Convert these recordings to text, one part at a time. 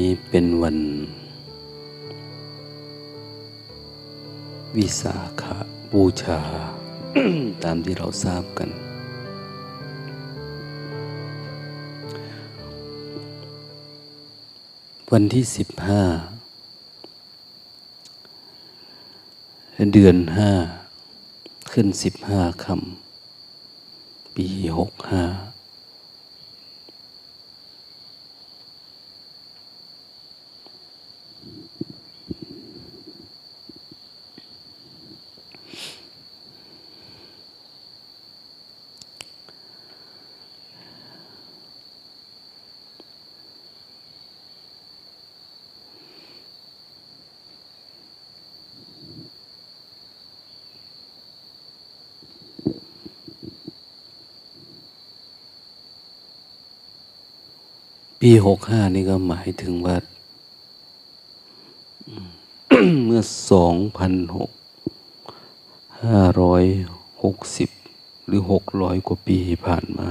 นี้เป็นวัน วิสาขบูชา ตามที่เราทราบกัน วันที่สิบห้าเดือนห้าขึ้นสิบห้าคำปีหกห้า ปีหกห้านี่ก็หมายถึงว่า เมื่อสองพันหกห้าร้อยหกสิบหรือหกร้อยกว่าปีผ่านมา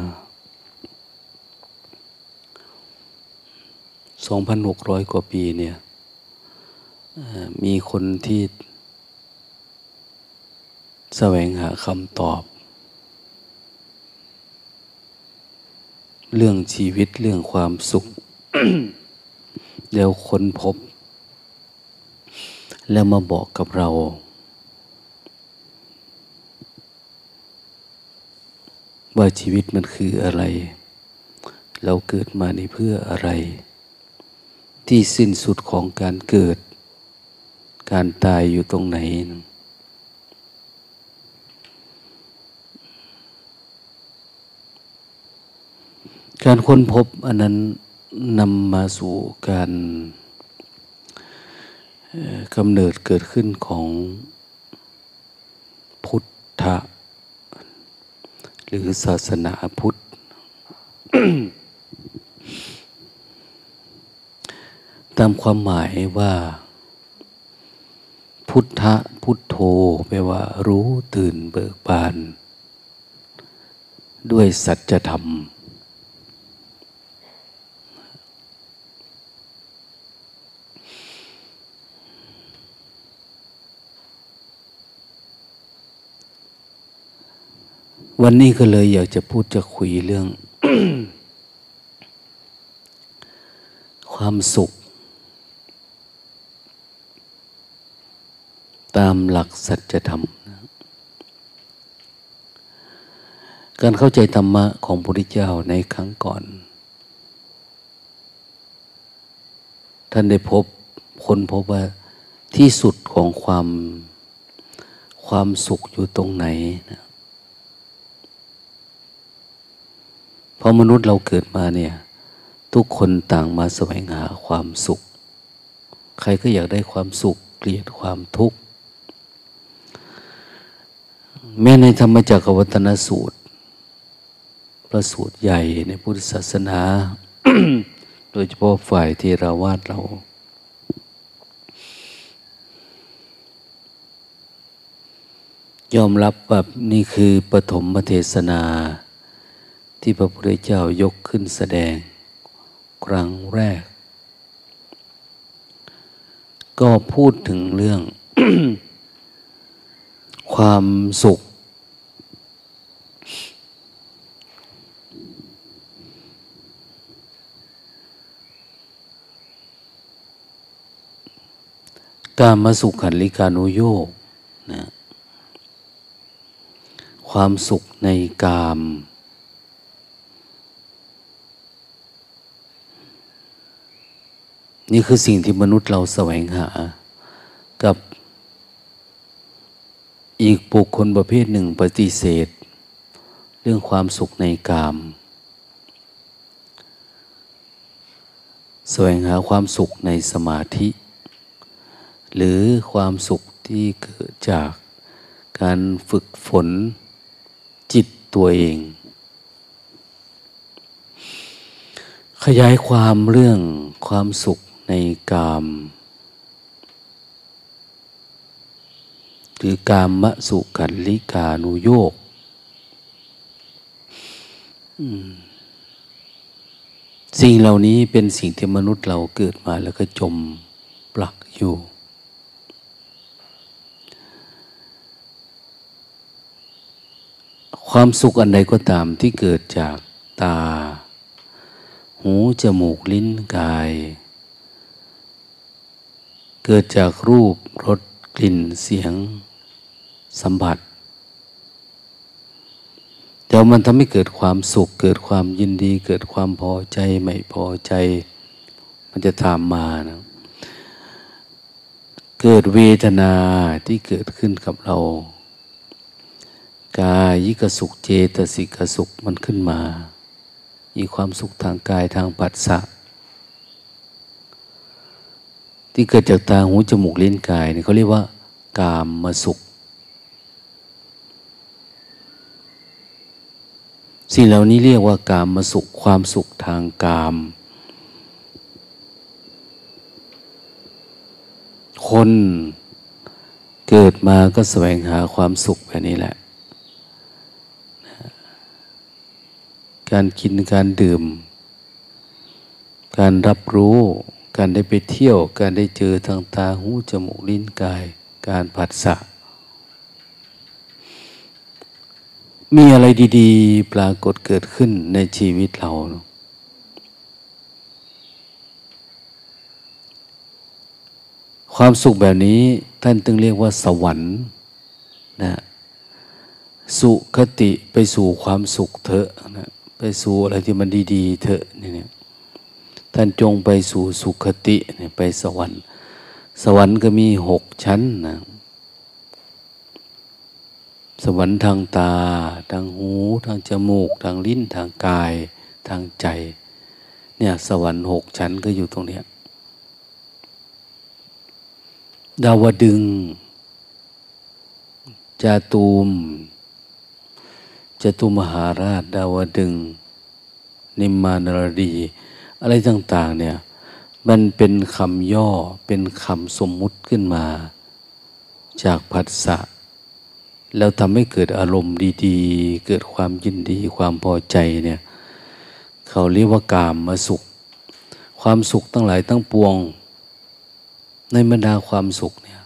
สองพันหกร้อยกว่าปีเนี่ยมีคนที่แสวงหาคำตอบ เรื่องชีวิตเรื่องความสุข แล้วค้นพบ แล้วมาบอกกับเรา ว่าชีวิตมันคืออะไร เราเกิดมาในเพื่ออะไร ที่สิ้นสุดของการเกิด การตายอยู่ตรงไหน การค้นพบอันนั้นนำมาสู่การกำเนิดเกิดขึ้นของพุทธะหรือศาสนาพุทธ ตามความหมายว่า พุทธะพุทโธแปลว่า รู้ตื่นเบิกบาน ด้วยสัจธรรม วันนี้ก็เลยอยากจะพูดจะคุยเรื่อง ความสุข ตามหลักสัจธรรม การเข้าใจธรรมะของพระพุทธเจ้าในครั้งก่อน ท่านได้พบคนพบว่าที่สุดของความความสุขอยู่ตรงไหนนะ พราะมนุษย์เราเกิดมาเนี่ย ทุกคนต่างมาแสวงหาความสุข ใครก็อยากได้ความสุข เกลียดความทุกข์ แม้ในธรรมจักรวัตนสูตรพระสูตรใหญ่ในพุทธศาสนา โดยเฉพาะฝ่ายเทราวาสเรายอมรับว่านี่คือปฐมเทศนา ที่พระพุทธเจ้ายกขึ้นแสดงครั้งแรก ก็พูดถึงเรื่อง ความสุข การมาสุขขันลิกานุโยกนะความสุขในกาม นี่คือสิ่งที่มนุษย์เราแสวงหา กับอีกบุคคลประเภทหนึ่งปฏิเสธ เรื่องความสุขในกาม แสวงหาความสุขในสมาธิ หรือความสุขที่เกิดจากการฝึกฝนจิตตัวเอง ขยายความเรื่องความสุข ในกาม หรือกามมสุขันลิกานุโยกสิ่งเหล่านี้เป็นสิ่งที่มนุษย์เราเกิดมาแล้วก็จมปลักอยู่ ความสุขอันใดก็ตามที่เกิดจากตา หู จมูก ลิ้น กาย เกิดจากรูปรสกลิ่นเสียง สัมผัสแต่มันทำให้เกิดความสุข เกิดความยินดี เกิดความพอใจไม่พอใจ มันจะตามมานะเกิดเวทนาที่เกิดขึ้นกับเรา กายิกสุขเจตสิกสุขมันขึ้นมา มีความสุขทางกายทางปัสสะ ที่เกิดจากตาหูจมูกลิ้นกายนี่เขาเรียกว่ากามมาสุข สิ่งเหล่านี้เรียกว่ากามมาสุขความสุขทางกาม คนเกิดมาก็แสวงหาความสุขแบบนี้แหละ การกินการดื่ม การรับรู้ การได้ไปเที่ยว การได้เจอทางตาหูจมูกลิ้นกาย การผัสสะ มีอะไรดี ๆ ปรากฏเกิดขึ้นในชีวิตเราความสุขแบบนี้ท่านตึงเรียกว่าสวรรค์นะสุคติไปสู่ความสุขเถอะนะไปสู่อะไรที่มันดี ๆ เถอะเนี่ย ท่านจงไปสู่สุขติเนี่ยไปสวรรค์ สวรรค์ก็มีหกชั้นนะสวรรค์ทางตา ทางหู ทางจมูก ทางลิ้น ทางกาย ทางใจ เนี่ยสวรรค์หกชั้นก็อยู่ตรงเนี้ยดาวดึง จาตูม จตุมหาราช ดาวดึง นิมมานรดี อะไรต่าง ๆ เนี่ย มันเป็นคำย่อเป็นคำสมมุติขึ้นมา จากผัสสะแล้วทำให้เกิดอารมณ์ดี ๆ เกิดความยินดี ความพอใจเนี่ย เขาเรียกว่ากามมาสุข ความสุขตั้งหลายตั้งปวง ในบรรดาความสุขเนี่ย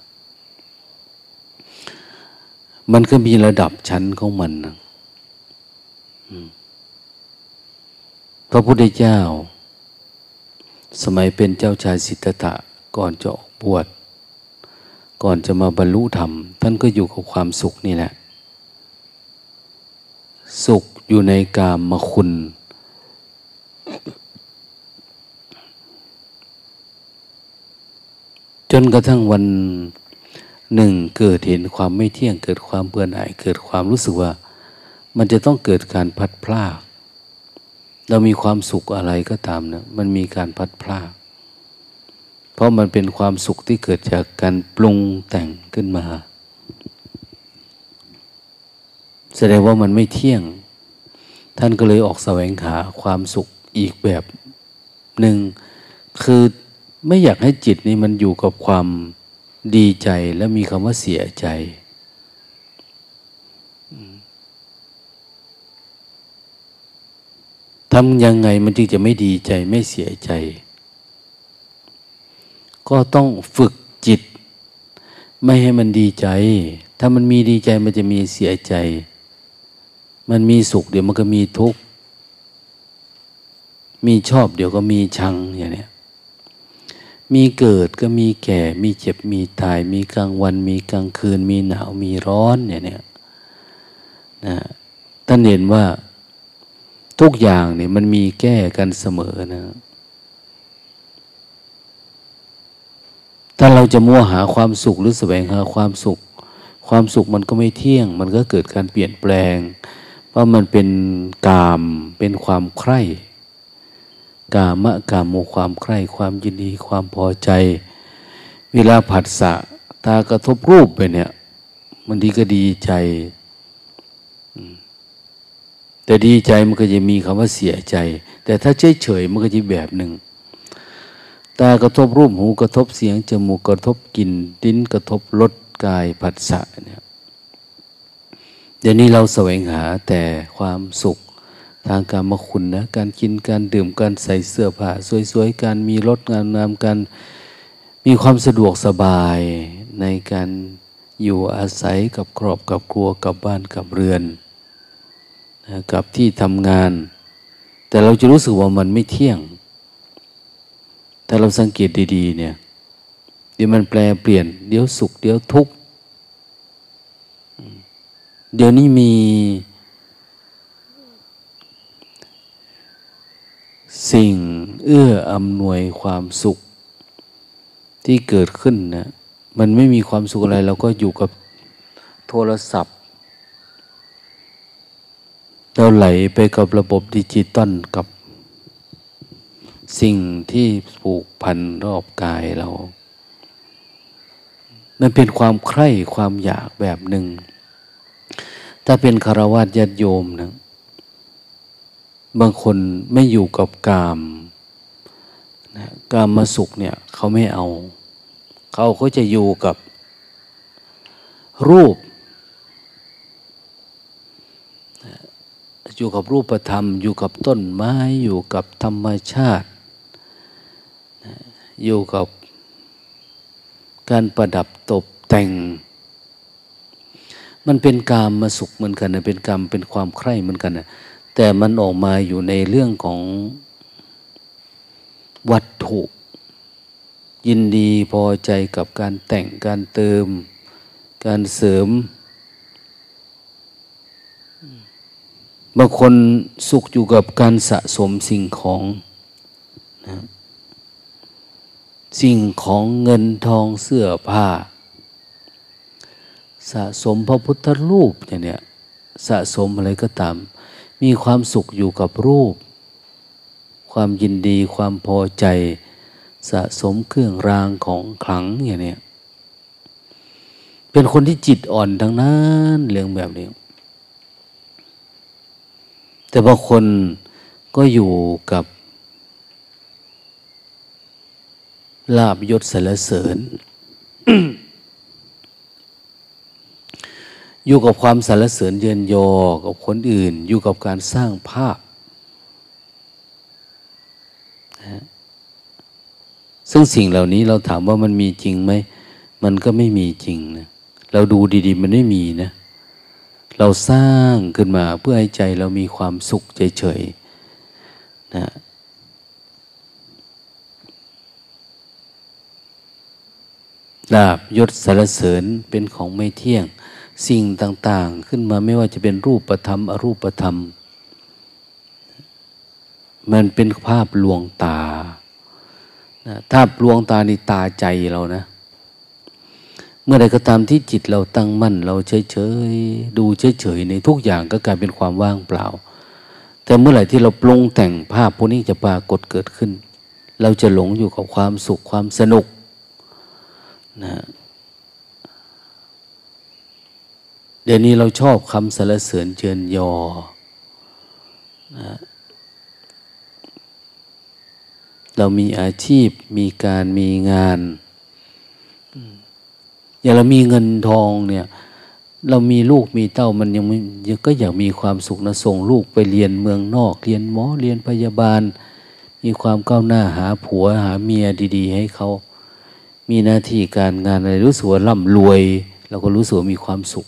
มันก็มีระดับชั้นของมันนะพระพุทธเจ้า สมัยเป็นเจ้าชายสิทธัตถะก่อนจะออกบวชก่อนจะมาบรรลุธรรม ท่านก็อยู่กับความสุขนี่แหละ สุขอยู่ในกามมคุณ จนกระทั่งวันหนึ่งเกิดเห็นความไม่เที่ยงเกิดความเบื่อหน่าย เกิดความรู้สึกว่า มันจะต้องเกิดการพัดพลาก เรามีความสุขอะไรก็ตามนะมันมีการพัดพลากเพราะมันเป็นความสุขที่เกิดจากการปรุงแต่งขึ้นมา แสดงว่ามันไม่เที่ยง ท่านก็เลยออกแสวงหาความสุขอีกแบบหนึ่ง คือไม่อยากให้จิตนี้มันอยู่กับความดีใจและมีคำว่าเสียใจ ทำยังไงมันจึงจะไม่ดีใจไม่เสียใจ ก็ต้องฝึกจิต ไม่ให้มันดีใจ ถ้ามันมีดีใจมันจะมีเสียใจ มันมีสุขเดี๋ยวมันก็มีทุกข์ มีชอบเดี๋ยวก็มีชังอย่างนี้มีเกิดก็มีแก่ มีเจ็บ มีตาย มีกลางวัน มีกลางคืน มีหนาว มีร้อนอย่างนี้นะท่านเห็นว่า ทุกอย่างเนี่ยมันมีแก้กันเสมอนะ ถ้าเราจะมัวหาความสุขหรือแสวงหาความสุข ความสุขมันก็ไม่เที่ยง มันก็เกิดการเปลี่ยนแปลง ว่ามันเป็นกาม เป็นความใคร่ กามะกามโมความใคร่ ความยินดี ความพอใจ เวลาผัสสะตากระทบรูปไปเนี่ยมันดีก็ดีใจ แต่ดีใจมันก็จะมีคำว่าเสียใจ แต่ถ้าเฉยเฉยมันก็จะแบบหนึ่งตากระทบรูปหูกระทบเสียงจมูกกระทบกลิ่นดิ้นกระทบรสกายผัสสะเนี่ยเดี๋ยวนี้เราแสวงหาแต่ความสุขทางการมาคุณนะการกินการดื่มการใส่เสื้อผ้าสวยๆการมีรถงานงามการมีความสะดวกสบายในการอยู่อาศัยกับครอบกับครัวกับบ้านกับเรือน นะกับที่ทำงาน แต่เราจะรู้สึกว่ามันไม่เที่ยง ถ้าเราสังเกตดี ๆ เนี่ย เดี๋ยวมันแปลเปลี่ยน เดี๋ยวสุข เดี๋ยวทุกข์ เดี๋ยวนี้มีสิ่งเอื้ออำนวยความสุขที่เกิดขึ้นนะมันไม่มีความสุขอะไร เราก็อยู่กับโทรศัพท์ เราไหลไปกับระบบดิจิตอลกับสิ่งที่ผูกพันรอบกายเรา มันเป็นความใคร่ความอยากแบบหนึ่ง ถ้าเป็นคารวะญาติโยมนะ บางคนไม่อยู่กับกามนะกามมาสุขเนี่ยเขาไม่เอา เขาก็จะอยู่กับรูป อยู่กับรูปธรรม อยู่กับต้นไม้ อยู่กับธรรมชาติ อยู่กับการประดับตกแต่ง มันเป็นกามมาสุขเหมือนกันนะเป็นกรรมเป็นความใคร่เหมือนกันนะแต่มันออกมาอยู่ในเรื่องของวัตถุ ยินดีพอใจกับการแต่งการเติม การเสริม บางคนสุขอยู่กับการสะสมสิ่งของนะสิ่งของเงินทองเสื้อผ้า สะสมพระพุทธรูปอย่างเนี้ยสะสมอะไรก็ตาม มีความสุขอยู่กับรูป ความยินดีความพอใจ สะสมเครื่องรางของขลังอย่างเนี้ยเป็นคนที่จิตอ่อนทั้งนั้นเรื่องแบบนี้ แต่บางคนก็อยู่กับลาบยศสรรเสริญ อยู่กับความสรรเสริญเยินยอ กับคนอื่น อยู่กับการสร้างภาพ ซึ่งสิ่งเหล่านี้เราถามว่ามันมีจริงไหม มันก็ไม่มีจริงนะ เราดูดีๆ มันไม่มีนะ เราสร้างขึ้นมาเพื่อให้ใจเรามีความสุขเฉยๆนะลาบยศสารเสริญเป็นของไม่เที่ยง สิ่งต่างๆ ขึ้นมาไม่ว่าจะเป็นรูปธรรม อรูปธรรม มันเป็นภาพลวงตาถ้าลวงตาในตาใจเรานะ เมื่อใดก็ตามที่จิตเราตั้งมั่น เราเฉยๆดูเฉยๆในทุกอย่างก็กลายเป็นความว่างเปล่า แต่เมื่อไหร่ที่เราปรุงแต่งภาพพวกนี้จะปรากฏเกิดขึ้น เราจะหลงอยู่กับความสุขความสนุกนะเดี๋ยวนี้เราชอบคำสรรเสริญเชิญยอนะเรามีอาชีพมีการมีงาน อย่างเรามีเงินทองเนี่ย เรามีลูกมีเต้ามันยังยังก็อยากมีความสุขนะส่งลูกไปเรียนเมืองนอก เรียนหมอเรียนพยาบาล มีความก้าวหน้าหาผัวหาเมียดี ๆ ให้เขามีหน้าที่การงานอะไรรู้สึกว่าร่ำรวย เราก็รู้สึกมีความสุข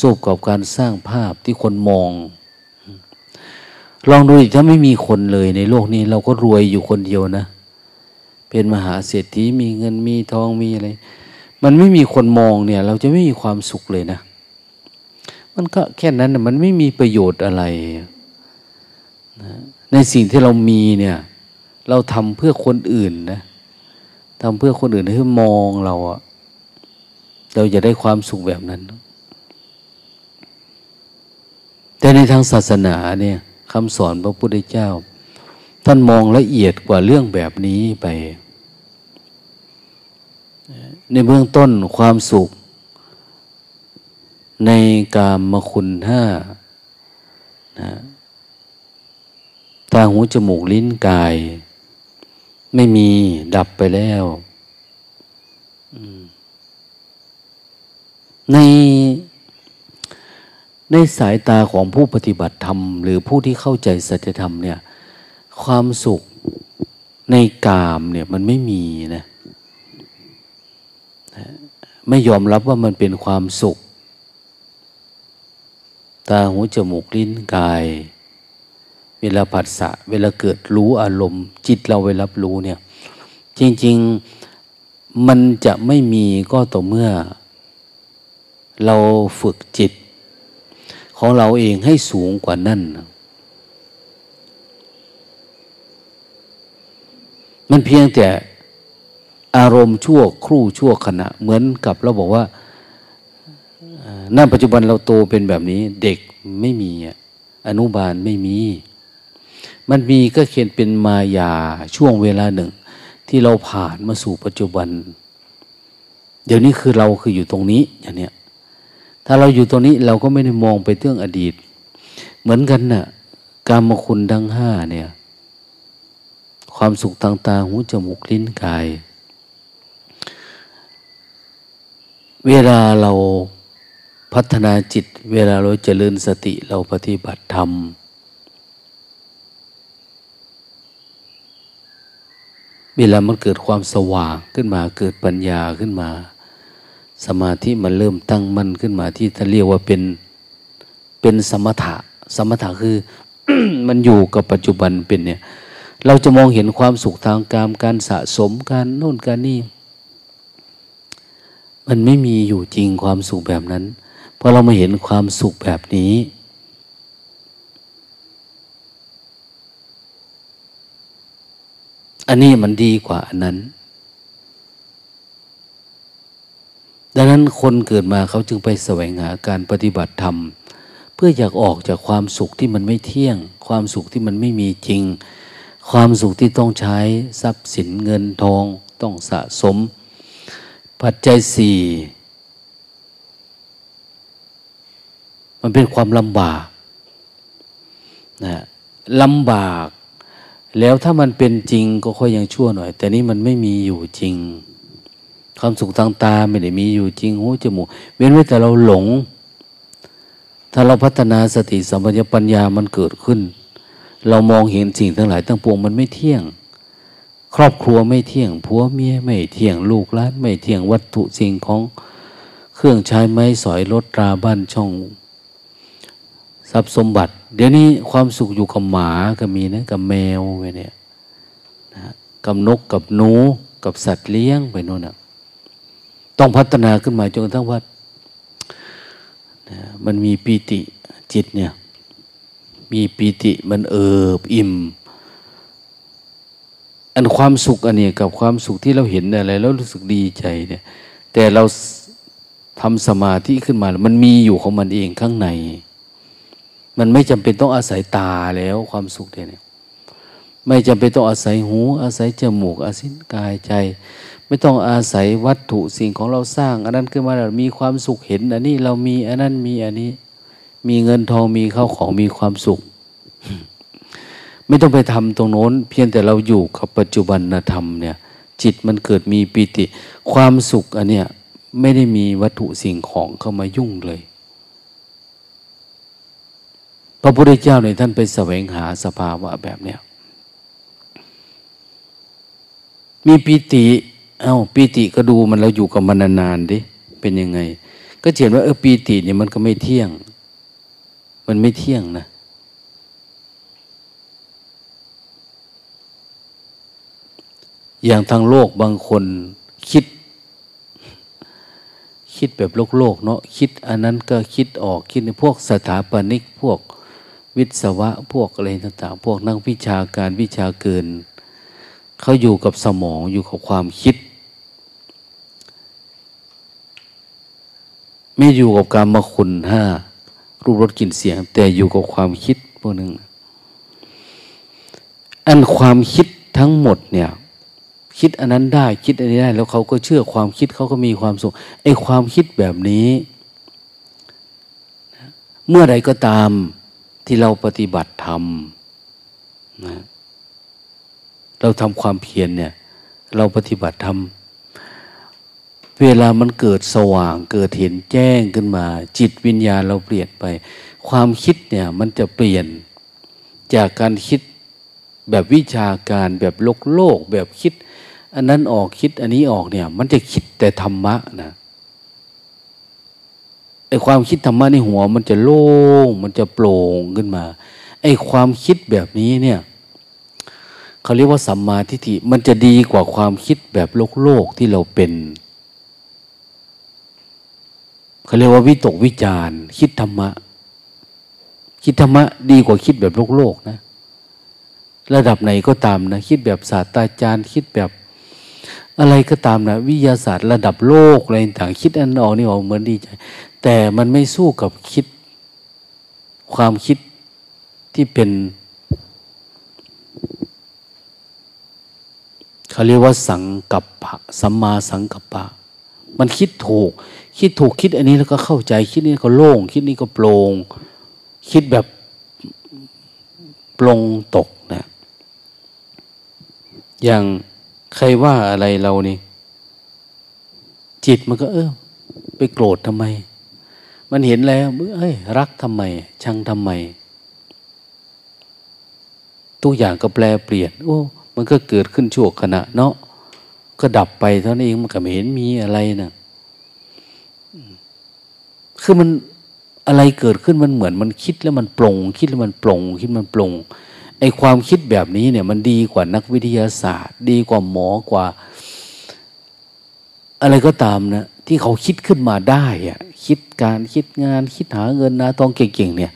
สุขกับการสร้างภาพที่คนมอง ลองดูอีกถ้าไม่มีคนเลยในโลกนี้ เราก็รวยอยู่คนเดียวนะ เป็นมหาเศรษฐีมีเงินมีทองมีอะไร มันไม่มีคนมองเนี่ย เราจะไม่มีความสุขเลยนะ มันก็แค่นั้นนะมันไม่มีประโยชน์อะไรนะในสิ่งที่เรามีเนี่ย เราทำเพื่อคนอื่นนะทำเพื่อคนอื่นให้มองเราอะเราจะได้ความสุขแบบนั้น แต่ในทางศาสนาเนี่ยคำสอนพระพุทธเจ้า ท่านมองละเอียดกว่าเรื่องแบบนี้ไป ในเบื้องต้นความสุข ในกามคุณห้านะตาหูจมูกลิ้นกาย ไม่มีดับไปแล้ว ในในสายตาของผู้ปฏิบัติธรรม หรือผู้ที่เข้าใจสัจธรรมเนี่ย ความสุขในกามเนี่ยมันไม่มีนะ ไม่ยอมรับว่ามันเป็นความสุข ตาหูจมูกลิ้นกาย เวลาผัสสะเวลาเกิดรู้อารมณ์ จิตเราไปรับรู้เนี่ย จริง ๆมันจะไม่มีก็ต่อเมื่อ เราฝึกจิต ของเราเองให้สูงกว่านั่นมันเพียงแต่ อารมณ์ชั่วครู่ชั่วขณะ เหมือนกับเราบอกว่าณปัจจุบันเราโตเป็นแบบนี้ เด็กไม่มีอนุบาลไม่มี มันมีก็เขียนเป็นมายาช่วงเวลาหนึ่ง ที่เราผ่านมาสู่ปัจจุบัน เดี๋ยวนี้คือเราคืออยู่ตรงนี้อย่างเนี้ยถ้าเราอยู่ตรงนี้เราก็ไม่ได้มองไปเรื่องอดีต เหมือนกันนะ่ะกามคุณทั้งห้าเนี่ย ความสุขทางตาหูจมูกลิ้นกาย เวลาเราพัฒนาจิต เวลาเราเจริญสติเราปฏิบัติธรรม เวลามันเกิดความสว่างขึ้นมาเกิดปัญญาขึ้นมา สมาธิมันเริ่มตั้งมั่นขึ้นมาที่ท่านเรียกว่าเป็นเป็นสมถะ สมถะคือ มันอยู่กับปัจจุบันเป็นเนี่ย เราจะมองเห็นความสุขทางการการสะสมการโน่นการนี่ มันไม่มีอยู่จริงความสุขแบบนั้นเพราะเรามาเห็นความสุขแบบนี้ อันนี้มันดีกว่าอันนั้น ดังนั้นคนเกิดมาเขาจึงไปแสวงหาการปฏิบัติธรรม เพื่ออยากออกจากความสุขที่มันไม่เที่ยง ความสุขที่มันไม่มีจริง ความสุขที่ต้องใช้ทรัพย์สินเงินทองต้องสะสม ปัจจัยสี่มันเป็นความลำบากนะลำบาก แล้วถ้ามันเป็นจริงก็ค่อยยังชั่วหน่อย แต่นี้มันไม่มีอยู่จริง ความสุขทางตาไม่ได้มีอยู่จริงหูจมูกเว้นไว้แต่เราหลง ถ้าเราพัฒนาสติสัมปชัญญะปัญญามันเกิดขึ้น เรามองเห็นสิ่งทั้งหลายทั้งปวงมันไม่เที่ยง ครอบครัวไม่เที่ยงผัวเมียไม่เที่ยงลูกหลานไม่เที่ยงวัตถุสิ่งของเครื่องใช้ไม้สอยรถตราบ้านช่องทรัพย์สมบัติ เดี๋ยวนี้ความสุขอยู่กับหมาก็มีนะกับแมวไปเนี่ยนะกับนกกับหนู กับสัตว์เลี้ยงไปโน่นนะต้องพัฒนาขึ้นมาจนกระทั่งว่านะมันมีปีติจิตเนี่ย มีปีติมันเอิบอิ่ม อันความสุขอันนี้กับความสุขที่เราเห็นอะไร แล้วรู้สึกดีใจเนี่ย แต่เราทำสมาธิขึ้นมา มันมีอยู่ของมันเองข้างใน มันไม่จำเป็นต้องอาศัยตาแล้วความสุขเนี่ย ไม่จำเป็นต้องอาศัยหู อาศัยจมูก อาศัยกายใจ ไม่ต้องอาศัยวัตถุสิ่งของเราสร้าง อันนั้นขึ้นมาเรามีความสุขเห็น อันนี้เรามีอันนั้นมีอันนี้ มีเงินทองมีข้าวของมีความสุข ไม่ต้องไปทำตรงโน้น เพียงแต่เราอยู่กับปัจจุบันธรรมเนี่ย จิตมันเกิดมีปิติ ความสุขอันเนี้ยไม่ได้มีวัตถุสิ่งของเข้ามายุ่งเลย พระพุทธเจ้าในท่านไปแสวงหาสภาวะแบบเนี้ยมีปิติเอา้าปิติก็ดูมันเราอยู่กับมันนานๆดิเป็นยังไง ก็เห็นว่าเออปีติเนี่ยมันก็ไม่เที่ยง มันไม่เที่ยงนะ อย่างทางโลกบางคนคิด คิดแบบโลกโลกเนาะคิดอันนั้นก็คิดออกคิดในพวกสถาปนิกพวกวิศวะพวกอะไรต่างๆ พวกนักวิชาการวิชาเกิน เขาอยู่กับสมองอยู่กับความคิด ไม่อยู่กับการมาคุณห้ารูปรสกลิ่นเสียง แต่อยู่กับความคิดพวกหนึ่งอันความคิดทั้งหมดเนี่ย คิดอันนั้นได้คิดอันนี้ได้ แล้วเขาก็เชื่อความคิดเขาก็มีความสุขไอ้ความคิดแบบนี้ เมื่อใดก็ตามที่เราปฏิบัติธรรมนะเราทำความเพียรเนี่ย เราปฏิบัติธรรมเวลามันเกิดสว่างเกิดเห็นแจ้งขึ้นมา จิตวิญญาณเราเปลี่ยนไป ความคิดเนี่ยมันจะเปลี่ยนจากการคิด แบบวิชาการแบบโลกโลก แบบคิด อันนั้นออกคิดอันนี้ออกเนี่ย มันจะคิดแต่ธรรมะนะไอความคิดธรรมะในหัว มันจะโล่งมันจะโปร่งขึ้นมาไอความคิดแบบนี้เนี่ยเขาเรียกว่าสัมมาทิฏฐิมันจะดีกว่าความคิดแบบโลกโลกที่เราเป็นเขาเรียกว่าวิตกวิจารคิดธรรมะ คิดธรรมะดีกว่าคิดแบบโลกโลกนะ ระดับไหนก็ตามนะ คิดแบบศาสตราจารย์ คิดแบบ อะไรก็ตามนะ วิทยาศาสตร์ระดับโลกอะไรต่างคิดอันออกนี่ออกเหมือนดีใจ แต่มันไม่สู้กับคิดความคิดที่เป็นเขาเรียกว่าสังกัปปะสัมมาสังกัปปะ มันคิดถูก คิดถูกคิดอันนี้แล้วก็เข้าใจคิดนี้ก็โล่ง คิดนี้ก็โปร่งคิดแบบปลงตก อย่างใครว่าอะไรเรานี่ จิตมันก็ เออไปโกรธทำไม มันเห็นแล้วเอ้ย รักทำไม ชังทำไมทุกอย่างก็แปลเปลี่ยน โอ้ มันก็เกิดขึ้นชั่วขณะ เนาะก็ดับไปเท่านั้นเองมันก็ไม่เห็นมีอะไรนะคือมันอะไรเกิดขึ้นมันเหมือนมันคิดแล้วมันปลงคิดแล้วมันปลงคิดมันปลง ไอความคิดแบบนี้เนี่ยมันดีกว่านักวิทยาศาสตร์ ดีกว่าหมอกว่า อะไรก็ตามนะที่เขาคิดขึ้นมาได้อะคิดการคิดงานคิดหาเงินนะต้องเก่งๆเนี่ย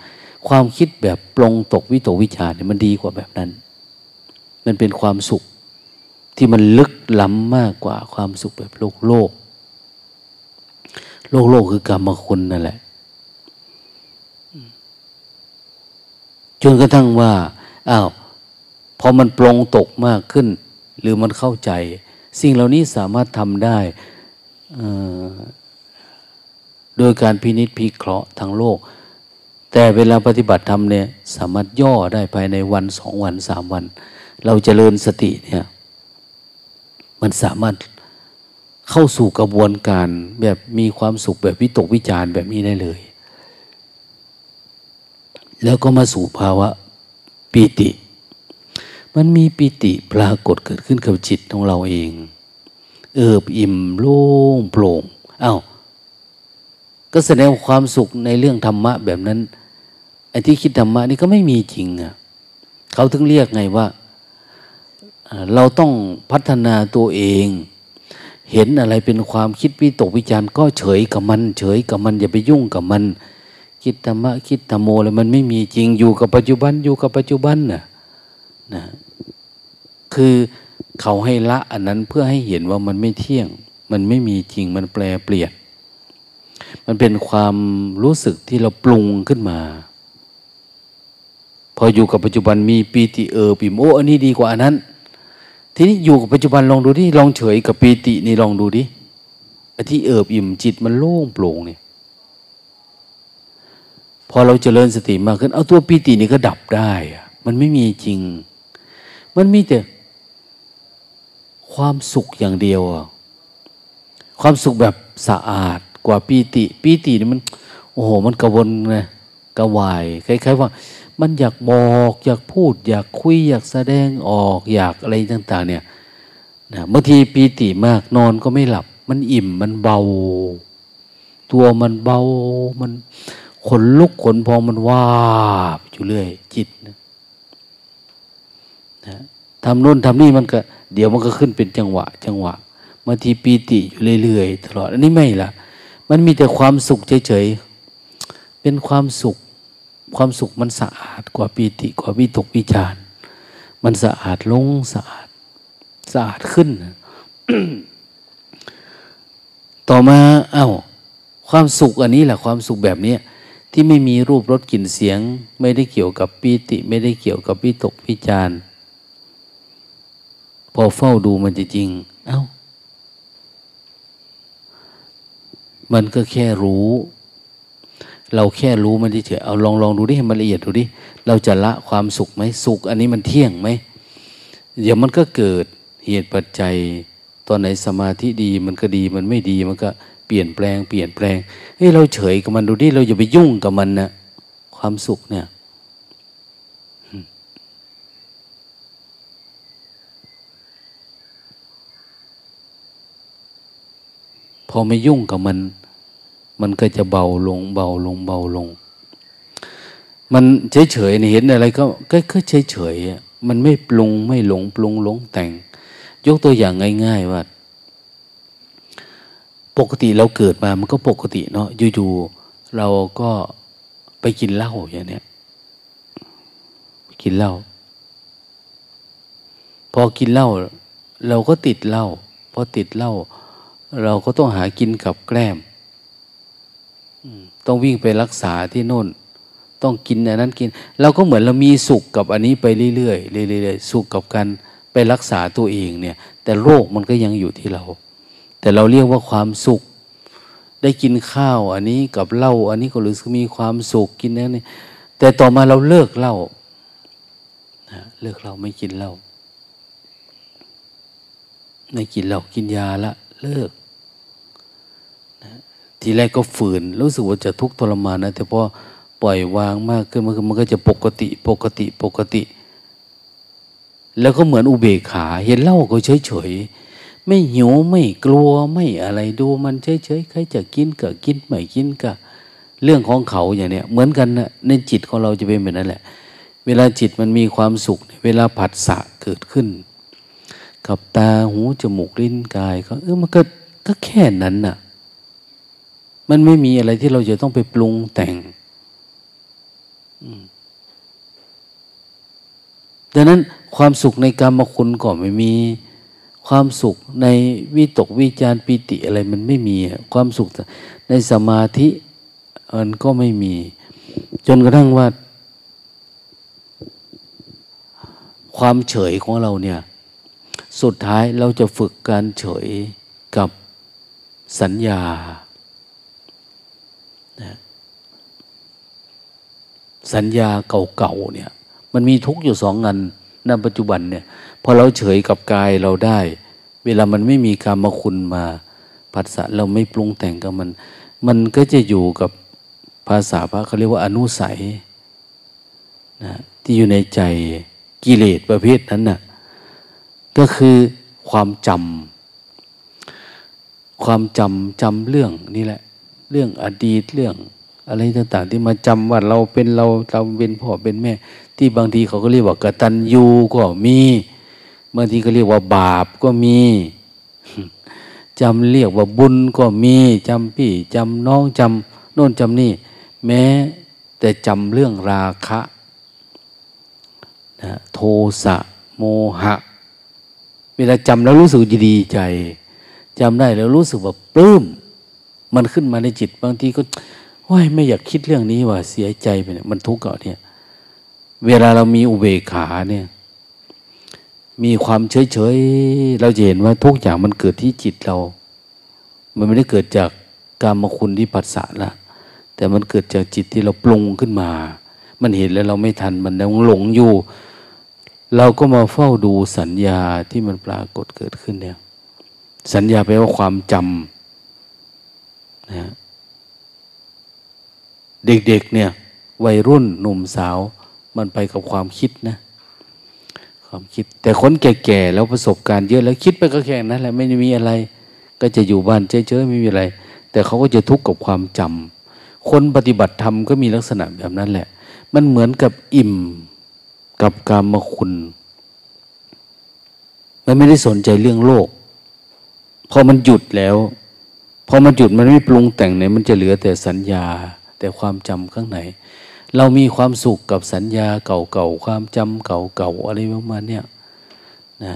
ความคิดแบบปลงตกวิตกวิจาเนี่ยมันดีกว่าแบบนั้น มันเป็นความสุขที่มันลึกล้ำมากกว่าความสุขแบบโลกโลก โลกโลกคือกรรมคุณนั่นแหละจนกระทั่งว่า อ้าวพอมันปลงตกมากขึ้น หรือมันเข้าใจ สิ่งเหล่านี้สามารถทำได้โดยการพินิษพิเคราะห์ทางโลก แต่เวลาปฏิบัติธรรมเนี่ยสามารถย่อได้ภายในวันสองวันสามวัน เราจเจริญสติเนี่ยมันสามารถเข้าสู่กระบวนการแบบมีความสุขแบบวิตกวิจารแบบนี้ได้เลย แล้วก็มาสู่ภาวะ ปีติ มันมีปีติปรากฏเกิดขึ้นกับจิตของเราเอง เอิบอิ่มโล่งโปร่งอา้าวก็แสดงความสุขในเรื่องธรรมะแบบนั้นไอ้ที่คิดธรรมะนี่ก็ไม่มีจริงอะเขาถึงเรียกไงว่า เราต้องพัฒนาตัวเอง เห็นอะไรเป็นความคิดวิตกวิจารณ์ก็เฉยกับมัน เฉยกับมันอย่าไปยุ่งกับมัน คิดธรรมะคิดธรรมโมอะไรมันไม่มีจริงอยู่กับปัจจุบันอยู่กับปัจจุบันน่ะนะคือเขาให้ละอันนั้นเพื่อให้เห็นว่ามันไม่เที่ยง มันไม่มีจริงมันแปลเปลี่ยน มันเป็นความรู้สึกที่เราปรุงขึ้นมา พออยู่กับปัจจุบันมีปีติเออปิมโออันนี้ดีกว่าอันนั้น ทีนี้อยู่กับปัจจุบันลองดูดิลองเฉยกับปีตินี่ลองดูดิไอ้ที่เอิบอิ่มจิตมันโล่งโปร่งเนี่ย อเราเจริญสติมากขึ้น เอาตัวปีตินี่ก็ดับได้ มันไม่มีจริง มันมีแต่ความสุขอย่างเดียว ความสุขแบบสะอาดกว่าปีติ ปีตินี่มัน โอ้โห มันกระวนนะกระวาย คล้ายๆว่า มันอยากบอก อยากพูด อยากคุย อยากแสดงออก อยากอะไรต่าง ๆ เนี่ยนะบางทีปีติมากนอนก็ไม่หลับ มันอิ่มมันเบา ตัวมันเบามัน ขนลุกขนพองมันวาบอยู่เรื่อยจิตนะนะทำนู่นทำนี่มันก็ เดี๋ยวมันก็ขึ้นเป็นจังหวะ จังหวะบางทีปีติอยู่เรื่อยๆตลอดอันนี้ไม่ละมันมีแต่ความสุขเฉยๆเป็นความสุข ความสุขมันสะอาดกว่าปีติกว่าวิตกวิจารมันสะอาดลงสะอาดสะอาดขึ้นต่อมาเอา้า ความสุขอันนี้แหละความสุขแบบนี้ ที่ไม่มีรูปรสกลิ่นเสียง ไม่ได้เกี่ยวกับปีติ ไม่ได้เกี่ยวกับวิตกวิจารพอเฝ้าดูมันจะจริงเอา้า มันก็แค่รู้ เราแค่รู้มันเฉยเอาลองลองดูดิให้มันละเอียดดูดิ เราจะละความสุขไหมสุข อันนี้มันเที่ยงไหมเดี๋ยวมันก็เกิดเหตุปัจจัย ตอนไหนสมาธิดีมันก็ดีมันไม่ดีมันก็ เปลี่ยนแปลง เปลี่ยนแปลงเฮ้ยเราเฉยกับมันดูดิเราอย่าไปยุ่งกับมันนะความสุขเนี่ยพอไม่ยุ่งกับมัน มันก็จะเบาลง เบาลง เบาลง มันเฉยเฉยเห็นอะไรก็ก็เฉยเฉยมันไม่ปรุงไม่หลงปรุงหลงแต่ง ยกตัวอย่างง่าย ๆ ว่า ปกติเราเกิดมามันก็ปกติเนาะอยู่ๆเราก็ไปกินเหล้าอย่างเนี้ยกินเหล้าพอกินเหล้าเราก็ติดเหล้าพอติดเหล้าเราก็ต้องหากินกับแกล้มต้องวิ่งไปรักษาที่โน่น ต้องกินอันนั้นกิน เราก็เหมือนเรามีสุขกับอันนี้ไปเรื่อยๆเรื่อยๆสุขกับการไปรักษาตัวเองเนี่ย แต่โรคมันก็ยังอยู่ที่เรา แต่เราเรียกว่าความสุข ได้กินข้าวอันนี้กับเหล้าอันนี้ก็รู้สึกมีความสุขกินนั้นนี่แต่ต่อมาเราเลิกเหล้าเลิกเหล้าไม่กินเหล้าไม่กินเหล้ากินยาละ เลิกทีแรกก็ฝืน รู้สึกว่าจะทุกข์ทรมานนะแต่พอปล่อยวางมากขึ้นมันมันก็จะปกติปกติปกติ แล้วก็เหมือนอุเบกขา เห็นเล่าก็เฉยเฉย ไม่หิวไม่กลัวไม่อะไรดูมันเฉยเฉยใครจะกินก็กินไม่กินก็ เรื่องของเขาอย่างเนี้ยเหมือนกันนะในจิตของเราจะเป็นแบบนั้นแหละ เวลาจิตมันมีความสุข เวลาผัสสะเกิดขึ้น กับตาหูจมูกลิ้นกายก็เออมันก็ก็แค่นั้นน่ะ มันไม่มีอะไรที่เราจะต้องไปปรุงแต่งดังนั้นความสุขในกรรมคุณก็ไม่มี ความสุขในวิตกวิจารปิติอะไรมันไม่มี ความสุขในสมาธิมันก็ไม่มี จนกระทั่งว่า ความเฉยของเราเนี่ย สุดท้ายเราจะฝึกการเฉยกับสัญญาสัญญาเก่าๆเนี่ย มันมีทุกอยู่สองงันในปัจจุบันเนี่ย พอเราเฉยกับกายเราได้ เวลามันไม่มีกรรมคุณมาผัสสะเราไม่ปรุงแต่งกับมัน มันก็จะอยู่กับภาษาพระเขาเรียกว่าอนุสัยนะที่อยู่ในใจกิเลสประเภทนั้นน่ะก็คือความจำความจำจำเรื่องนี่แหละ เรื่องอดีตเรื่อง อะไรต่างๆ ที่มาจำว่าเราเป็นเราเราเป็นพ่อเป็นแม่ ที่บางทีเขาก็เรียกว่ากตัญญูก็มี บางทีก็เรียกว่าบาปก็มีจำเรียกว่าบุญก็มีจำพี่จำน้องจำโน่นจำนี่ แม้แต่จำเรื่องราคะนะโทสะโมหะ เวลาจำแล้วรู้สึกดีใจจำได้แล้วรู้สึกว่าปลื้มมันขึ้นมาในจิต บางทีก็ว่าไม่อยากคิดเรื่องนี้ว่าเสียใจไปเนี่ยมันทุกข์เกาเนี่ย เวลาเรามีอุเบกขาเนี่ย มีความเฉยเฉยเราจะเห็นว่าทุกอย่างมันเกิดที่จิตเรา มันไม่ได้เกิดจากกรรมคุณที่ปัสสะละแต่มันเกิดจากจิตที่เราปรุงขึ้นมา มันเห็นแล้วเราไม่ทันมันยังหลงอยู่ เราก็มาเฝ้าดูสัญญาที่มันปรากฏเกิดขึ้นเนี่ย สัญญาแปลว่าความจำนะเด็กๆเนี่ย วัยรุ่นหนุ่มสาว มันไปกับความคิดนะ ความคิด แต่คนแก่ๆแล้วประสบการณ์เยอะแล้วคิดไปก็แค่นั้นแหละไม่มีอะไร ก็จะอยู่บ้านเฉยๆไม่มีอะไร แต่เขาก็จะทุกข์กับความจำคนปฏิบัติธรรมก็มีลักษณะแบบนั้นแหละ มันเหมือนกับอิ่มกับกามคุณมันไม่ได้สนใจเรื่องโลก พอมันหยุดแล้วพอมันหยุดมันไม่ปรุงแต่งเนี่ยมันจะเหลือแต่สัญญา แต่ความจำข้างใน เรามีความสุขกับสัญญาเก่าๆ ความจำเก่าๆ อะไรประมาณเนี้ยนะ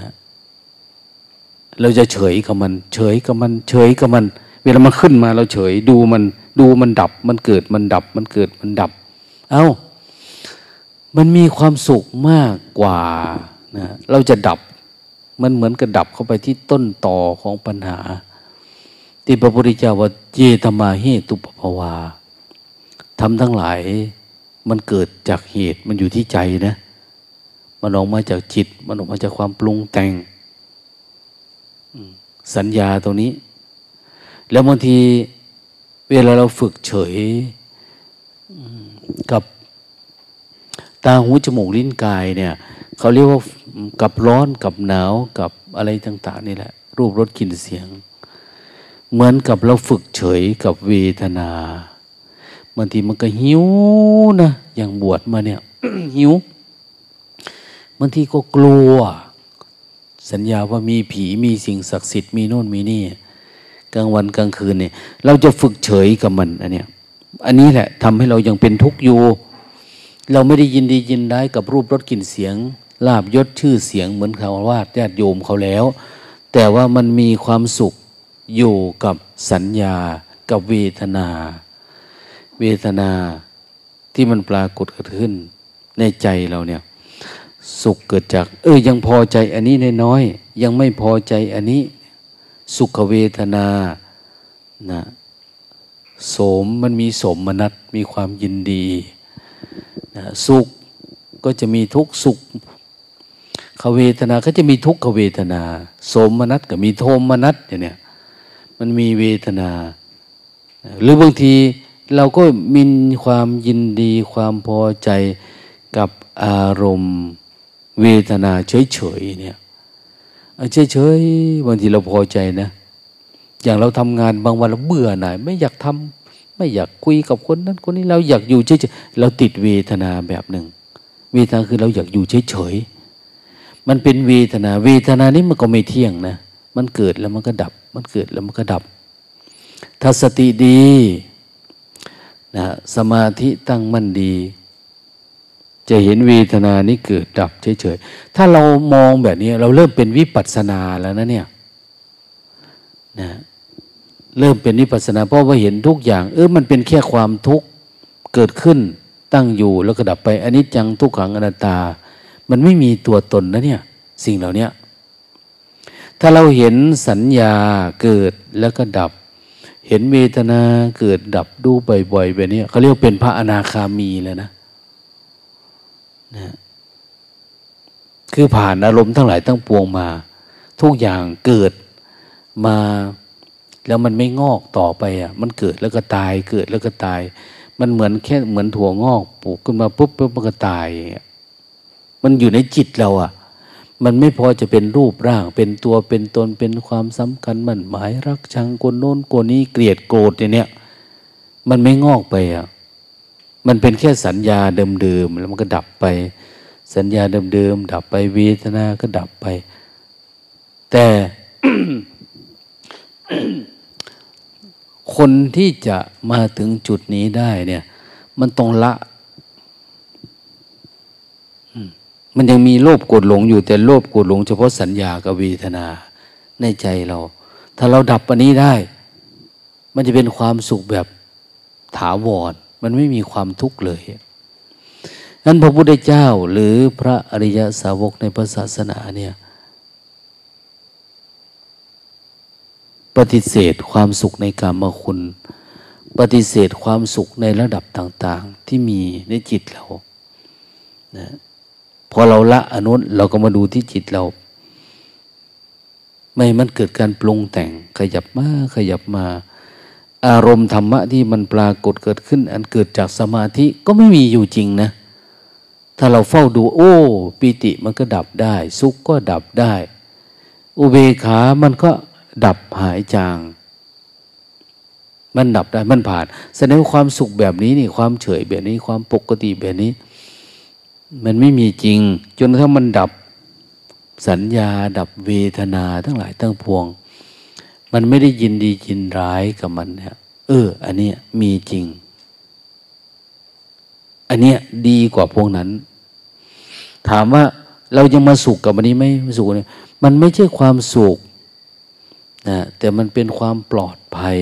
เราจะเฉยกับมัน เฉยกับมัน เฉยกับมัน เวลามันขึ้นมาเราเฉยดูมัน ดูมันดับ มันเกิดมันดับ มันเกิดมันดับ เอา้า มันมีความสุขมากกว่านะเราจะดับ มันเหมือนกับดับเข้าไปที่ต้นต่อของปัญหา ที่พระพุทธเจ้าว่าเยตมาเหตุปภาวาทำทั้งหลาย มันเกิดจากเหตุมันอยู่ที่ใจนะมันออกมาจากจิต มันออกมาจากความปรุงแต่งสัญญาตรงนี้ แล้วบางทีเวลาเราฝึกเฉยกับตาหูจมูกลิ้นกายเนี่ยเขาเรียกว่ากับร้อนกับหนาวกับอะไรต่าง ๆ นี่แหละ รูปรสกลิ่นเสียง เหมือนกับเราฝึกเฉยกับเวทนาางทีมันก็หิวนะ อย่างบวชมาเนี่ย หิวบางทีก็กลัว สัญญาว่ามีผีมีสิ่งศักดิ์สิทธิ์มีโน่นมีนี่ กลางวันกลางคืนเนี่ย เราจะฝึกเฉยกับมันอันเนี้ยอันนี้แหละทำให้เรายังเป็นทุกข์อยู่ เราไม่ได้ยินดียินร้ายกับรูปรสกลิ่นเสียงลาบยศชื่อเสียงเหมือนเขาวาดญาติโยมเขาแล้ว แต่ว่ามันมีความสุขอยู่กับสัญญากับเวทนา เวทนาที่มันปรากฏเกิดขึ้น ในใจเราเนี่ย สุขเกิดจาก เออยังพอใจอันนี้น้อยๆยังไม่พอใจอันนี้ สุขเวทนานะโสมมันมีสมมนัตมีความยินดีนะสุขก็จะมีทุกสุขขเวทนาก็จะมีทุกขเวทนาโสมมนัตก็มีโทมนัตอย่างเนี้ยมันมีเวทนา หรือบางที เราก็มีความยินดีความพอใจกับอารมณ์เวทนาเฉยๆเนี่ยเฉยๆบางทีเราพอใจนะ อย่างเราทำงานบางวันเราเบื่อหน่ายไม่อยากทำไม่อยากคุยกับคนนั้นคนนี้เราอยากอยู่เฉยๆเราติดเวทนาแบบหนึ่ง เวทนาคือเราอยากอยู่เฉยๆมันเป็นเวทนา เวทนานี้มันก็ไม่เที่ยงนะ มันเกิดแล้วมันก็ดับ มันเกิดแล้วมันก็ดับ ถ้าสติดี นะสมาธิตั้งมั่นดี จะเห็นเวทนานี้เกิดดับเฉยๆ ถ้าเรามองแบบนี้ เราเริ่มเป็นวิปัสสนาแล้วนะเนี่ยนะเริ่มเป็นวิปัสนา เพราะว่าเห็นทุกอย่าง เออมันเป็นแค่ความทุกข์เกิดขึ้นตั้งอยู่แล้วก็ดับไปอันนี้จังทุกขังอนัตตา มันไม่มีตัวตนนะเนี่ย สิ่งเหล่านี้ถ้าเราเห็นสัญญาเกิดแล้วก็ดับ เห็นเวทนาเกิดดับดูบ่อยๆแบบนี้เขาเรียกเป็นพระอนาคามีแล้วนะนะคือผ่านอารมณ์ทั้งหลายทั้งปวงมา ทุกอย่างเกิดมาแล้วมันไม่งอกต่อไปอะ มันเกิดแล้วก็ตาย เกิดแล้วก็ตาย มันเหมือนแค่เหมือนถั่วงอกปลูกขึ้นมาปุ๊บปุ๊บมันก็ตาย มันอยู่ในจิตเราอะ มันไม่พอจะเป็นรูปร่าง เป็นตัวเป็นตนเป็นความสำคัญมันหมายรักชังคนโน้นคนนี้เกลียดโกรธเนี่ย มันไม่งอกไปอะมันเป็นแค่สัญญาเดิมๆแล้วมันก็ดับไป สัญญาเดิมๆดับไปเวทนาก็ดับไป แต่คนที่จะมาถึงจุดนี้ได้เนี่ย มันต้องละ มันยังมีโลภโกรธหลงอยู่แต่โลภโกรธหลง เฉพาะสัญญากับเวทนาในใจเรา ถ้าเราดับอันนี้ได้ มันจะเป็นความสุขแบบถาวร มันไม่มีความทุกข์เลยนั้นพระพุทธเจ้าหรือพระอริยสาวกในพระศาสนาเนี่ยปฏิเสธความสุขในกามคุณ ปฏิเสธความสุขในระดับต่าง ๆ ที่มีในจิตเรานะ พอเราละอนุนเราก็มาดูที่จิตเรา ไม่มันเกิดการปรุงแต่ง ขยับมาขยับมา อารมณ์ธรรมะที่มันปรากฏเกิดขึ้น อันเกิดจากสมาธิก็ไม่มีอยู่จริงนะ ถ้าเราเฝ้าดู โอ้ปิติมันก็ดับได้ สุขก็ดับได้ อุเบขา มันก็ดับหายจางมันดับได้ มันผ่าน แสดงความสุขแบบนี้นี่ ความเฉยแบบนี้ ความปกติแบบนี้ มันไม่มีจริง จนถ้ามันดับสัญญาดับเวทนาทั้งหลายทั้งพวง มันไม่ได้ยินดียินร้ายกับมันเนี่ยเออ อันนี้มีจริง อันเนี้ยดีกว่าพวกนั้น ถามว่าเรายังมาสุขกับอันนี้ไหมสุขเนี่ยมันไม่ใช่ความสุขนะแต่มันเป็นความปลอดภัย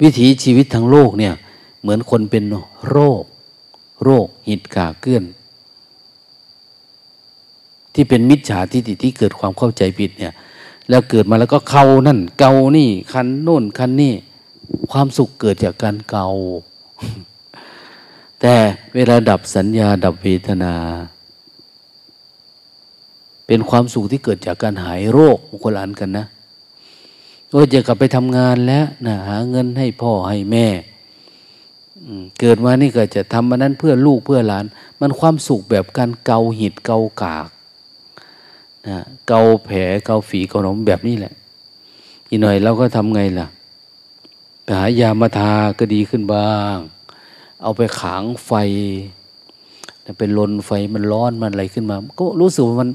วิถีชีวิตทั้งโลกเนี่ย เหมือนคนเป็นโรค โรคหิดกาเกื้อน ที่เป็นมิจฉาทิฏฐิที่เกิดความเข้าใจผิดเนี่ย แล้วเกิดมาแล้วก็เกานั่น เกานี่ คันโน่นคันนี่ ความสุขเกิดจากการเกา แต่เวลาดับสัญญาดับเวทนา เป็นความสุขที่เกิดจากการหายโรคคนละอันกันนะว่าจะกลับไปทำงานแล้วนะหาเงินให้พ่อให้แม่ เกิดมานี่ก็จะทำมันนั้นเพื่อลูกเพื่อหลาน มันความสุขแบบการเกาหิดเกากากนะเกาแผลเกาฝีเกาหนมแบบนี้แหละ อีกหน่อยเราก็ทำไงล่ะหายามาทาก็ดีขึ้นบ้าง เอาไปขางไฟเป็นลนไฟมันร้อนมันอะไรขึ้นมา ก็รู้สึกว่ามัน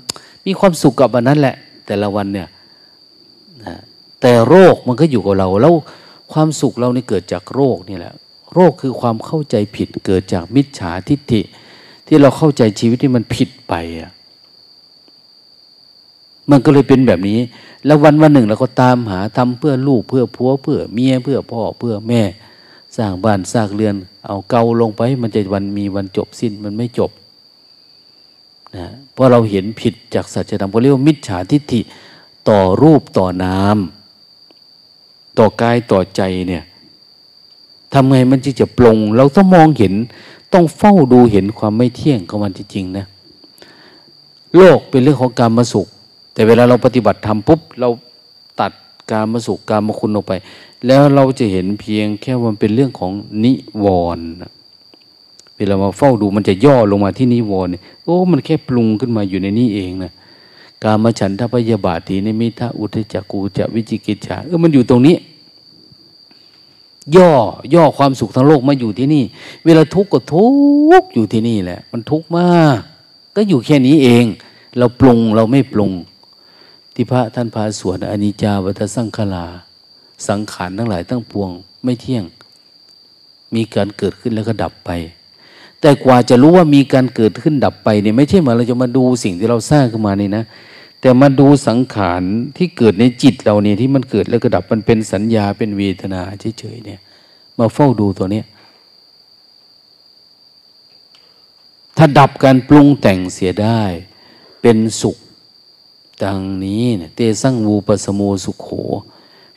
มีความสุขกับอันนั้นแหละ แต่ละวันเนี่ยแต่โรคมันก็อยู่กับเรา แล้วความสุขเรานี่เกิดจากโรคนี่แหละ โรคคือความเข้าใจผิดเกิดจากมิจฉาทิฏฐิ ที่เราเข้าใจชีวิตที่มันผิดไปอะมันก็เลยเป็นแบบนี้ แล้ววันวันหนึ่งเราก็ตามหาทำเพื่อลูกเพื่อผัวเพื่อเมียเพื่อพ่อเพื่อแม่ สร้างบ้านสร้างเรือน เอาเกาลงไป มันจะวันมีวันจบสิ้นมันไม่จบนะเพราะเราเห็นผิดจากสัจธรรมเขาเรียกว่ามิจฉาทิฏฐิต่อรูปต่อนามต่อกายต่อใจเนี่ย ทำไงมันจึงจะปลง เราต้องมองเห็น ต้องเฝ้าดูเห็นความไม่เที่ยงของมันจริงๆนะ โลกเป็นเรื่องของการมาสุข แต่เวลาเราปฏิบัติทำปุ๊บ เราตัดการมาสุขการมาคุณออกไป แล้วเราจะเห็นเพียงแค่มันเป็นเรื่องของนิวรณ์เวลามาเฝ้าดูมันจะย่อลงมาที่นิวรณ์โอ้ มันแค่ปรุงขึ้นมาอยู่ในนี้เองนะการมาฉันทพยาบาทีนิมิทะอุทจักกูจะวิจิกิจฉาเออมันอยู่ตรงนี้ ย่อย่อความสุขทั้งโลกมาอยู่ที่นี่ เวลาทุกข์ก็ทุกข์อยู่ที่นี่แหละ มันทุกข์มาก ก็อยู่แค่นี้เอง เราปรุงเราไม่ปรุง ที่พระท่านพาสวดอนิจจาวัฏสังขลา สังขารทั้งหลายทั้งปวง ไม่เที่ยง มีการเกิดขึ้นแล้วก็ดับไป แต่กว่าจะรู้ว่ามีการเกิดขึ้นดับไปเนี่ยไม่ใช่มาเราจะมาดูสิ่งที่เราสร้างขึ้นมานี่นะ แต่มาดูสังขารที่เกิดในจิตเราเนี่ยที่มันเกิดแล้วก็ดับมันเป็นสัญญาเป็นเวทนาเฉยๆเนี่ย มาเฝ้าดูตัวเนี้ยถ้าดับการปรุงแต่งเสียได้ เป็นสุขดังนี้เนี่ยเตสั่งวูปสโมสุขโข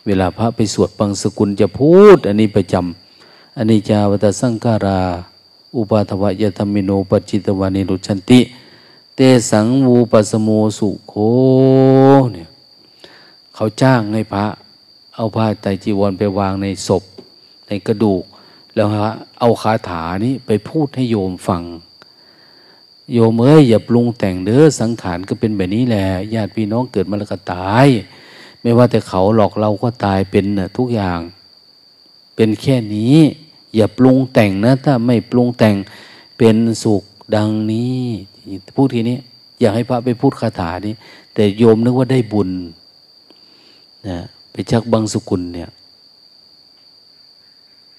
เวลาพระไปสวดบางสกุลจะพูด อันนี้ประจำอันนี้จาวัตสังการา อุปาทวายธรรมิโนปจิตวานิรุชันติ เตสังวูปสโมสุโคเนี่ยเขาจ้างให้พระ เอาผ้าไตจีวรไปวางในศพ ในกระดูก แล้วฮะเอาคาถานี้ไปพูดให้โยมฟัง โยมเอ้ยอย่าปรุงแต่งเด้อสังขารก็เป็นแบบนี้แหละญาติพี่น้องเกิดมาแล้วก็ตาย ไม่ว่าแต่เขาหลอกเราก็ตายเป็นนะทุกอย่าง เป็นแค่นี้ อย่าปรุงแต่งนะ ถ้าไม่ปรุงแต่งเป็นสุขดังนี้ พูดทีนี้ อยากให้พระไปพูดคาถานี้ แต่โยมนึกว่าได้บุญนะไปชักบังสุกุลเนี่ย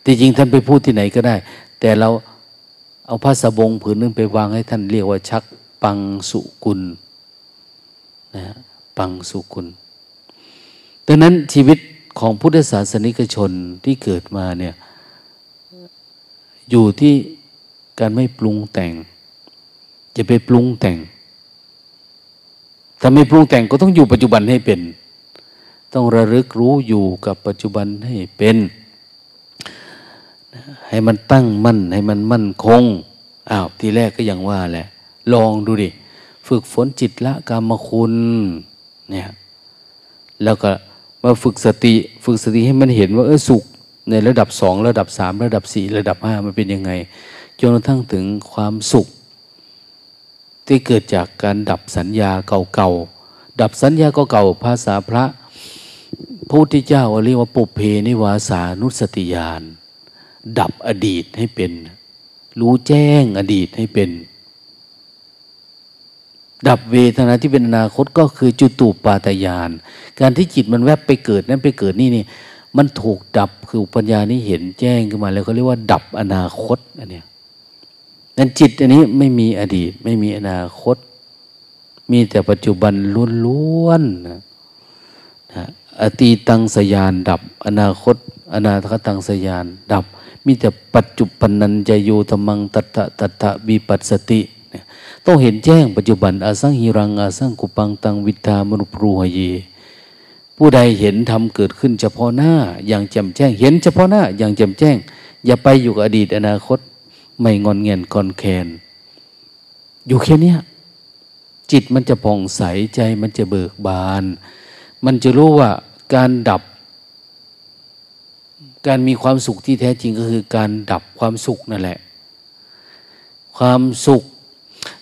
ที่จริงท่านไปพูดที่ไหนก็ได้ แต่เราเอาผ้าสบงผืนนึงไปวางให้ท่านเรียกว่าชักปังสุกุลนะปังสุกุลดังนั้นชีวิตของพุทธศาสนิกชนที่เกิดมาเนี่ยอยู่ที่การไม่ปรุงแต่ง จะไปปรุงแต่ง ถ้าไม่ปรุงแต่งก็ต้องอยู่ปัจจุบันให้เป็น ต้องระลึกรู้อยู่กับปัจจุบันให้เป็น ให้มันตั้งมั่น ให้มันมั่นคง อ้าว ทีแรกก็ยังว่าแหละ ลองดูดิ ฝึกฝนจิตละกรรมคุณ เนี่ย แล้วก็มาฝึกสติ ฝึกสติให้มันเห็นว่าเออสุขในระดับสองระดับสามระดับสี่ระดับห้ามันเป็นยังไง จนกระทั่งถึงความสุข ที่เกิดจากการดับสัญญาเก่าๆ ดับสัญญาเก่าๆ ภาษาพระพุทธเจ้าเรียกว่าปุเพนิวาสานุสติยานดับอดีตให้เป็น รู้แจ้งอดีตให้เป็น ดับเวทนาที่เป็นอนาคตก็คือจุตูปาตยาน การที่จิตมันแวบไปเกิดนั้นไปเกิดนี่นี่ มันถูกดับคือปัญญานี้เห็นแจ้งขึ้นมาแล้วเขาเรียกว่า ดับอนาคตอันเนี้ย นั้นจิตอันนี้ไม่มีอดีต ไม่มีอนาคต มีแต่ปัจจุบันล้วนๆนะนะอตีตังสยานดับ อนาคต อนาคตังสยานดับ มีแต่ปัจจุบันนันจะโยธมังตัตตะตัตตะบีปัสสติต้องเห็นแจ้งปัจจุบันอาสังหิรังอาสังกุปังตังวิตามนุปรูหเยผู้ใดเห็นธรรมเกิดขึ้นเฉพาะหน้า อย่างแจ่มแจ้ง เห็นเฉพาะหน้า อย่างแจ่มแจ้ง อย่าไปอยู่กับอดีตอนาคต ไม่งอนเงียนกอนแคนอยู่แค่นี้จิตมันจะผ่องใสใจมันจะเบิกบาน มันจะรู้ว่าการดับ การมีความสุขที่แท้จริงก็คือการดับความสุขนั่นแหละ ความสุข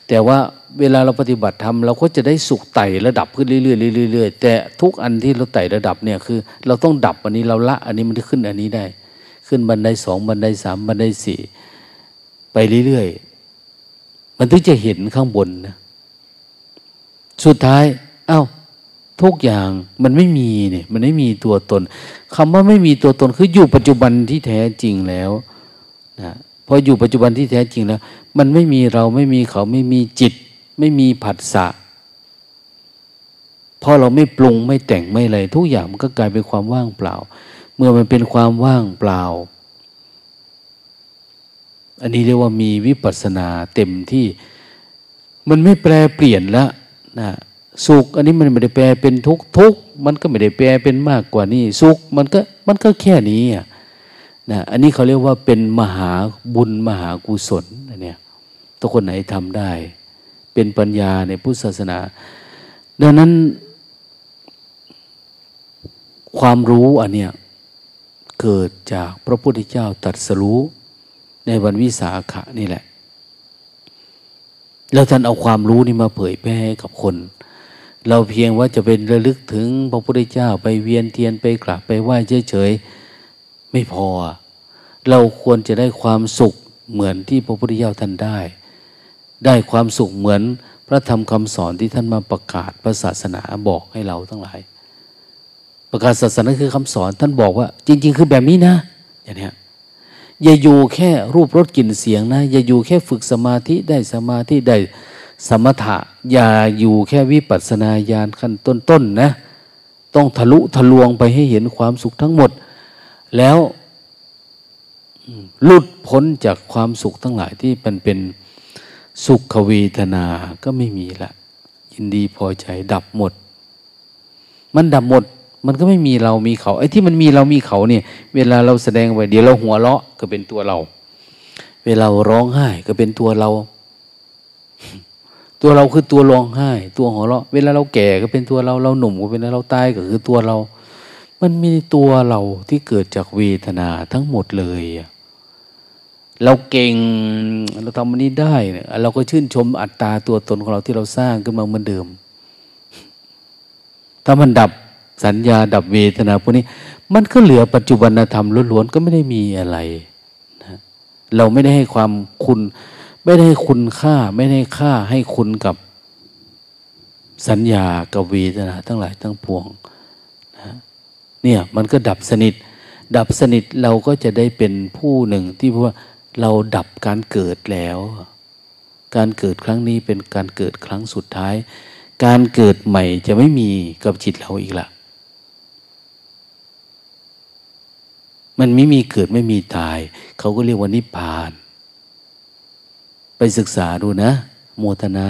แต่ว่าเวลาเราปฏิบัติธรรมเราก็จะได้สุขไต่ระดับขึ้นเรื่อยๆเรื่อยๆแต่ทุกอันที่เราไต่ระดับเนี่ยคือ เราต้องดับอันนี้เราละ อันนี้มันขึ้นอันนี้ได้ ขึ้นบันไดสองบันไดสามบันไดสี่ ไปเรื่อยๆ มันถึงจะเห็นข้างบนนะ สุดท้ายเอา้าทุกอย่างมันไม่มีเนี่ย มันไม่มีตัวตนคำว่าไม่มีตัวตนคืออยู่ปัจจุบันที่แท้จริงแล้วนะพออยู่ปัจจุบันที่แท้จริงแล้ว มันไม่มีเราไม่มีเขาไม่มีจิต ไม่มีผัสสะพอเราไม่ปรุงไม่แต่งไม่อะไรทุกอย่างมันก็กลายเป็นความว่างเปล่า เมื่อมันเป็นความว่างเปล่า อันนี้เรียกว่ามีวิปัสสนาเต็มที่ มันไม่แปลเปลี่ยนแล้วนะสุข อันนี้มันไม่ได้แปลเป็นทุกทุกมันก็ไม่ได้แปลเป็นมากกว่านี้สุขมันก็มันก็แค่นี้อะนะอันนี้เขาเรียกว่าเป็นมหาบุญมหากุศลเนี่ยทุกคนไหนทำได้ เป็นปัญญาในพุทธศาสนา ดังนั้น ความรู้อันเนี้ยเกิดจากพระพุทธเจ้าตรัสรู้ ในวันวิสาขะนี่แหละ แล้วท่านเอาความรู้นี่มาเผยแพร่ให้กับคน เราเพียงว่าจะเป็นระลึกถึงพระพุทธเจ้าไปเวียนเทียนไปกราบไปไหว้เฉยๆไม่พอ เราควรจะได้ความสุขเหมือนที่พระพุทธเจ้าท่านได้ ได้ความสุขเหมือนพระธรรมคำสอนที่ท่านมาประกาศพระศาสนาบอกให้เราทั้งหลาย ประกาศศาสนาคือคำสอนท่านบอกว่า จริง ๆ คือแบบนี้นะอย่างนี้ อย่าอยู่แค่รูปรสกลิ่นเสียงนะ อย่าอยู่แค่ฝึกสมาธิได้สมาธิได้สมถะ อย่าอยู่แค่วิปัสสนาญาณขั้นต้นๆนนะ ต้องทะลุทะลวงไปให้เห็นความสุขทั้งหมด แล้วหลุดพ้นจากความสุขทั้งหลายที่มันเป็นสุขเวทนาก็ไม่มีละยินดีพอใจดับหมด มันดับหมด มันก็ไม่มีเรามีเขาไอ้ที่มันมีเรามีเขาเนี่ย เวลาเราแสดงไปเดี๋ยวเราหัวเราะก็เป็นตัวเรา เวลาร้องไห้ก็เป็นตัวเรา ตัวเราคือตัวร้องไห้ ตัวหัวเราะ เวลาเราแก่ก็เป็นตัวเราเราหนุ่มก็เป็นเราตายก็คือตัวเรา มันมีตัวเราที่เกิดจากเวทนาทั้งหมดเลยเราเก่งเราทำมันนี้ได้เนี่ยเราก็ชื่นชมอัตตาตัวตนของเราที่เราสร้างขึ้นมาเหมือนเดิม ถ้ามันดับ สัญญาดับเวทนาพวกนี้ มันก็เหลือปัจจุบันธรรมล้วนๆก็ไม่ได้มีอะไรนะเราไม่ได้ให้ความคุณ ไม่ได้ให้คุณค่า ไม่ได้ค่าให้คุณกับสัญญากับเวทนาทั้งหลายทั้งปวงนะเนี่ยมันก็ดับสนิท ดับสนิทเราก็จะได้เป็นผู้หนึ่งที่ว่าเราดับการเกิดแล้ว การเกิดครั้งนี้เป็นการเกิดครั้งสุดท้าย การเกิดใหม่จะไม่มีกับจิตเราอีกละ มันไม่มีเกิดไม่มีตาย เขาก็เรียกว่านิพพาน ไปศึกษาดูนะ โมทนา